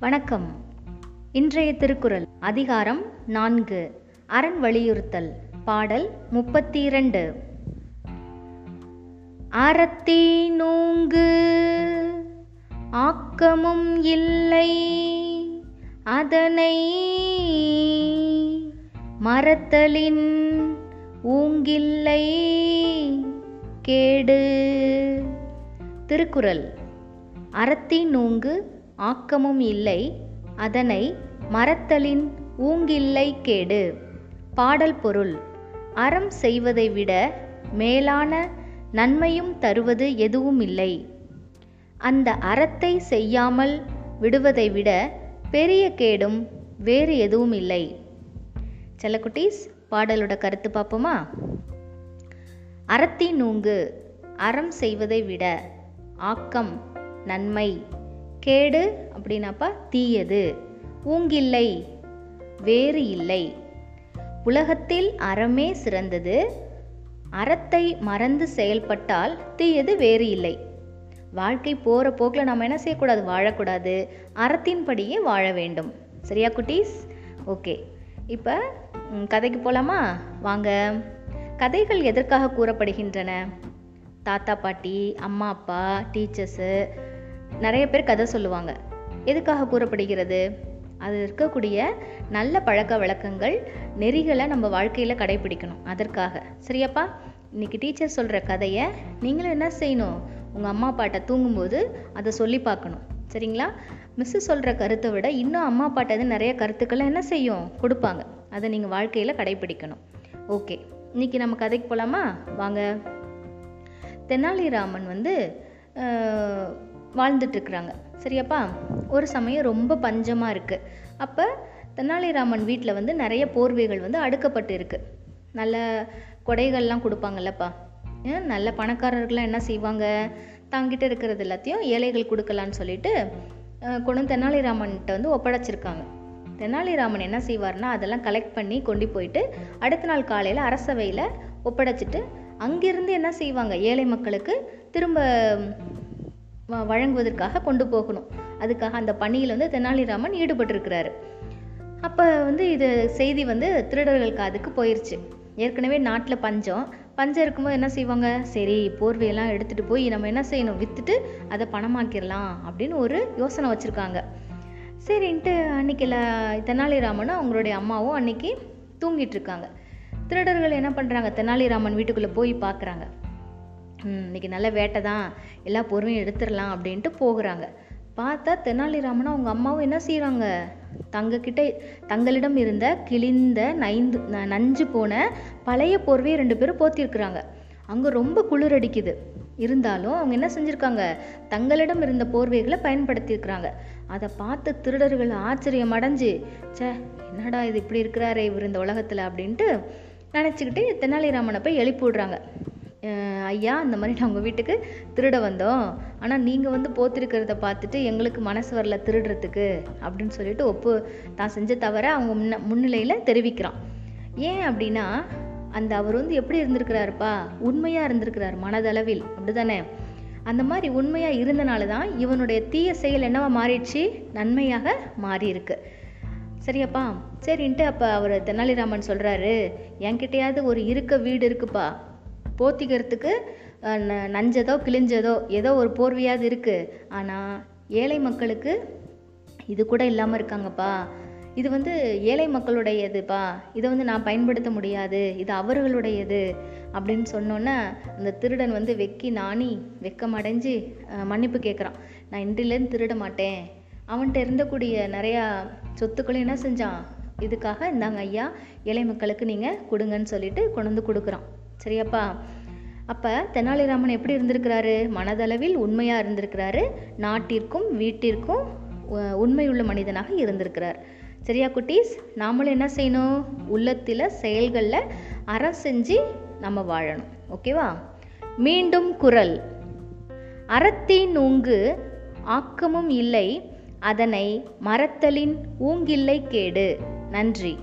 வணக்கம். இன்றைய திருக்குறள் அதிகாரம் நான்கு அரண் வலியுறுத்தல் பாடல் முப்பத்தி இரண்டு அறத்தீ நூங்கு ஆக்கமும் இல்லை அதனை மறத்தலின் ஊங்கில்லை கேடு. திருக்குறள் அறத்தி நூங்கு ஆக்கமும் இல்லை அதனை மறத்தலின் ஊங்கில்லை கேடு. பாடல் பொருள் அறம் செய்வதை விட மேலான நன்மையும் தருவது எதுவும் இல்லை. அந்த அறத்தை செய்யாமல் விடுவதை விட பெரிய கேடும் வேறு எதுவும் இல்லை. செல்லக்குட்டீஸ் பாடலோட கருத்து பார்ப்போமா? அறத்தின் நூங்கு அறம் செய்வதை விட ஆக்கம் நன்மை கேடு அப்படின்னாப்பா தீயது. ஊங்கில்லை வேறு இல்லை. உலகத்தில் அறமே சிறந்தது. அறத்தை மறந்து செயல்பட்டால் தீயது வேறு இல்லை. வாழ்க்கை போகிற போக்கில் நம்ம என்ன செய்யக்கூடாது? வாழக்கூடாது. அறத்தின்படியே வாழ வேண்டும். சரியா குட்டீஸ்? ஓகே. இப்போ கதைக்கு போகலாமா வாங்க. கதைகள் எதற்காக கூறப்படுகின்றன? தாத்தா பாட்டி அம்மா அப்பா டீச்சர்ஸு நிறைய பேர் கதை சொல்லுவாங்க. எதுக்காக கூறப்படுகிறது? அது இருக்கக்கூடிய நல்ல பழக்க வழக்கங்கள் நெறிகளை நம்ம வாழ்க்கையில் கடைபிடிக்கணும். அதற்காக. சரியாப்பா? இன்னைக்கு டீச்சர் சொல்கிற கதையை நீங்களும் என்ன செய்யணும்? உங்கள் அம்மா அப்பாட்ட தூங்கும்போது அதை சொல்லி பார்க்கணும். சரிங்களா? மிஸ்ஸு சொல்கிற கருத்தை விட இன்னும் அம்மா அப்பாட்டது வந்து நிறைய கருத்துக்களை என்ன செய்யும்? கொடுப்பாங்க. அதை நீங்கள் வாழ்க்கையில் கடைபிடிக்கணும். ஓகே. இன்னைக்கு நம்ம கதைக்கு போகலாமா வாங்க. தெனாலிராமன் வந்து வாழ்ந்துட்டுருக்குறாங்க. சரியாப்பா? ஒரு சமயம் ரொம்ப பஞ்சமாக இருக்குது அப்போ தெனாலிராமன் வீட்டில் வந்து நிறைய போர்வைகள் வந்து அடுக்கப்பட்டு இருக்குது நல்ல கொடைகள்லாம் கொடுப்பாங்கல்லப்பா. நல்ல பணக்காரர்கள்லாம் என்ன செய்வாங்க? தாங்கிட்ட இருக்கிறது எல்லாத்தையும் ஏழைகள் கொடுக்கலான்னு சொல்லிட்டு கொண்டு தெனாலிராமன்கிட்ட வந்து ஒப்படைச்சிருக்காங்க. தெனாலிராமன் என்ன செய்வார்னா அதெல்லாம் கலெக்ட் பண்ணி கொண்டு போயிட்டு அடுத்த நாள் காலையில் அரசவையில் ஒப்படைச்சிட்டு அங்கிருந்து என்ன செய்வாங்க? ஏழை மக்களுக்கு திரும்ப வழங்குவதற்காக கொண்டு போகணும். அதுக்காக அந்த பணியில் வந்து தெனாலிராமன் ஈடுபட்டிருக்கிறாரு. அப்போ வந்து இது செய்தி வந்து திருடர்கள் காதுக்கு போயிருச்சு. ஏற்கனவே நாட்டில் பஞ்சம். பஞ்சம் இருக்கும்போது என்ன செய்வாங்க? சரி போர்வையெல்லாம் எடுத்துகிட்டு போய் நம்ம என்ன செய்யணும்? விற்றுட்டு அதை பணமாக்கிடலாம் அப்படின்னு ஒரு யோசனை வச்சுருக்காங்க. சரின்ட்டு அன்னைக்கு தெனாலிராமனும் அவங்களுடைய அம்மாவும் அன்னைக்கு தூங்கிட்டு இருக்காங்க. திருடர்கள் என்ன பண்ணுறாங்க தெனாலிராமன் வீட்டுக்குள்ளே போய் பார்க்குறாங்க. இன்றைக்கி நல்ல வேட்டை தான் எல்லா பொருளையும் எடுத்துடலாம் அப்படின்ட்டு போகிறாங்க. பார்த்தா தெனாலிராமனும் அவங்க அம்மாவும் என்ன செய்கிறாங்க தங்கக்கிட்ட தங்களிடம் இருந்த கிழிந்த நைந்து நஞ்சு போன பழைய போர்வையை ரெண்டு பேரும் போத்திருக்கிறாங்க அங்கே ரொம்ப குளிர் அடிக்குது. இருந்தாலும் அவங்க என்ன செஞ்சுருக்காங்க? தங்களிடம் இருந்த போர்வைகளை பயன்படுத்தியிருக்கிறாங்க. அதை பார்த்து திருடர்கள் ஆச்சரியம் அடைஞ்சு சே என்னடா இது இப்படி இருக்கிறாரே இவர் இந்த உலகத்தில் அப்படின்ட்டு நினச்சிக்கிட்டு தெனாலிராமனை போய் எழுப்பி விடுறாங்க. ஐயா இந்த மாதிரி நான் உங்கள் வீட்டுக்கு திருட வந்தோம். ஆனால் நீங்கள் வந்து போத்திருக்கிறத பார்த்துட்டு எங்களுக்கு மனசு வரல திருடுறதுக்கு அப்படின்னு சொல்லிட்டு ஒப்பு தான் செஞ்ச தவிர அவங்க முன்ன முன்னிலையில் தெரிவிக்கிறான். ஏன் அப்படின்னா அந்த அவர் வந்து எப்படி இருந்திருக்கிறாருப்பா? உண்மையாக இருந்திருக்கிறார் மனதளவில். அப்படி தானே அந்த மாதிரி உண்மையாக இருந்தனால தான் இவனுடைய தீய செயல் என்னவா மாறிடுச்சு? நன்மையாக மாறியிருக்கு. சரியாப்பா. சரின்ட்டு அப்போ அவர் தெனாலிராமன் சொல்கிறாரு என்கிட்டயாவது ஒரு இருக்க வீடு இருக்குப்பா. போத்திக்கிறதுக்கு நஞ்சதோ கிழிஞ்சதோ ஏதோ ஒரு போர்வையாவது இருக்குது ஆனால் ஏழை மக்களுக்கு இது கூட இல்லாமல் இருக்காங்கப்பா. இது வந்து ஏழை மக்களுடையதுப்பா. இதை வந்து நான் பயன்படுத்த முடியாது. இது அவர்களுடையது அப்படின்னு சொன்னோன்னே அந்த திருடன் வந்து வெக்கி நாணி வெக்கமடைஞ்சு மன்னிப்பு கேட்குறான் நான் இன்றிலேருந்து திருட மாட்டேன். அவன்கிட்ட இருந்தக்கூடிய நிறையா சொத்துக்களையும் என்ன செஞ்சான்? இதுக்காக இந்தாங்க ஐயா ஏழை மக்களுக்கு நீங்கள் கொடுங்கன்னு சொல்லிட்டு கொண்டு வந்து கொடுக்குறான். சரியாப்பா. அப்போ தெனாலிராமன் எப்படி இருந்திருக்கிறாரு? மனதளவில் உண்மையாக இருந்திருக்கிறாரு. நாட்டிற்கும் வீட்டிற்கும் உண்மையுள்ள மனிதனாக இருந்திருக்கிறார். சரியா குட்டீஸ்? நாமளும் என்ன செய்யணும்? உள்ளத்தில் செயல்களில் அறம் செஞ்சு நம்ம வாழணும். ஓகேவா? மீண்டும் குரல். அறத்தின் ஊங்கு ஆக்கமும் இல்லை அதனை மறத்தலின் ஊங்கில்லை கேடு. நன்றி.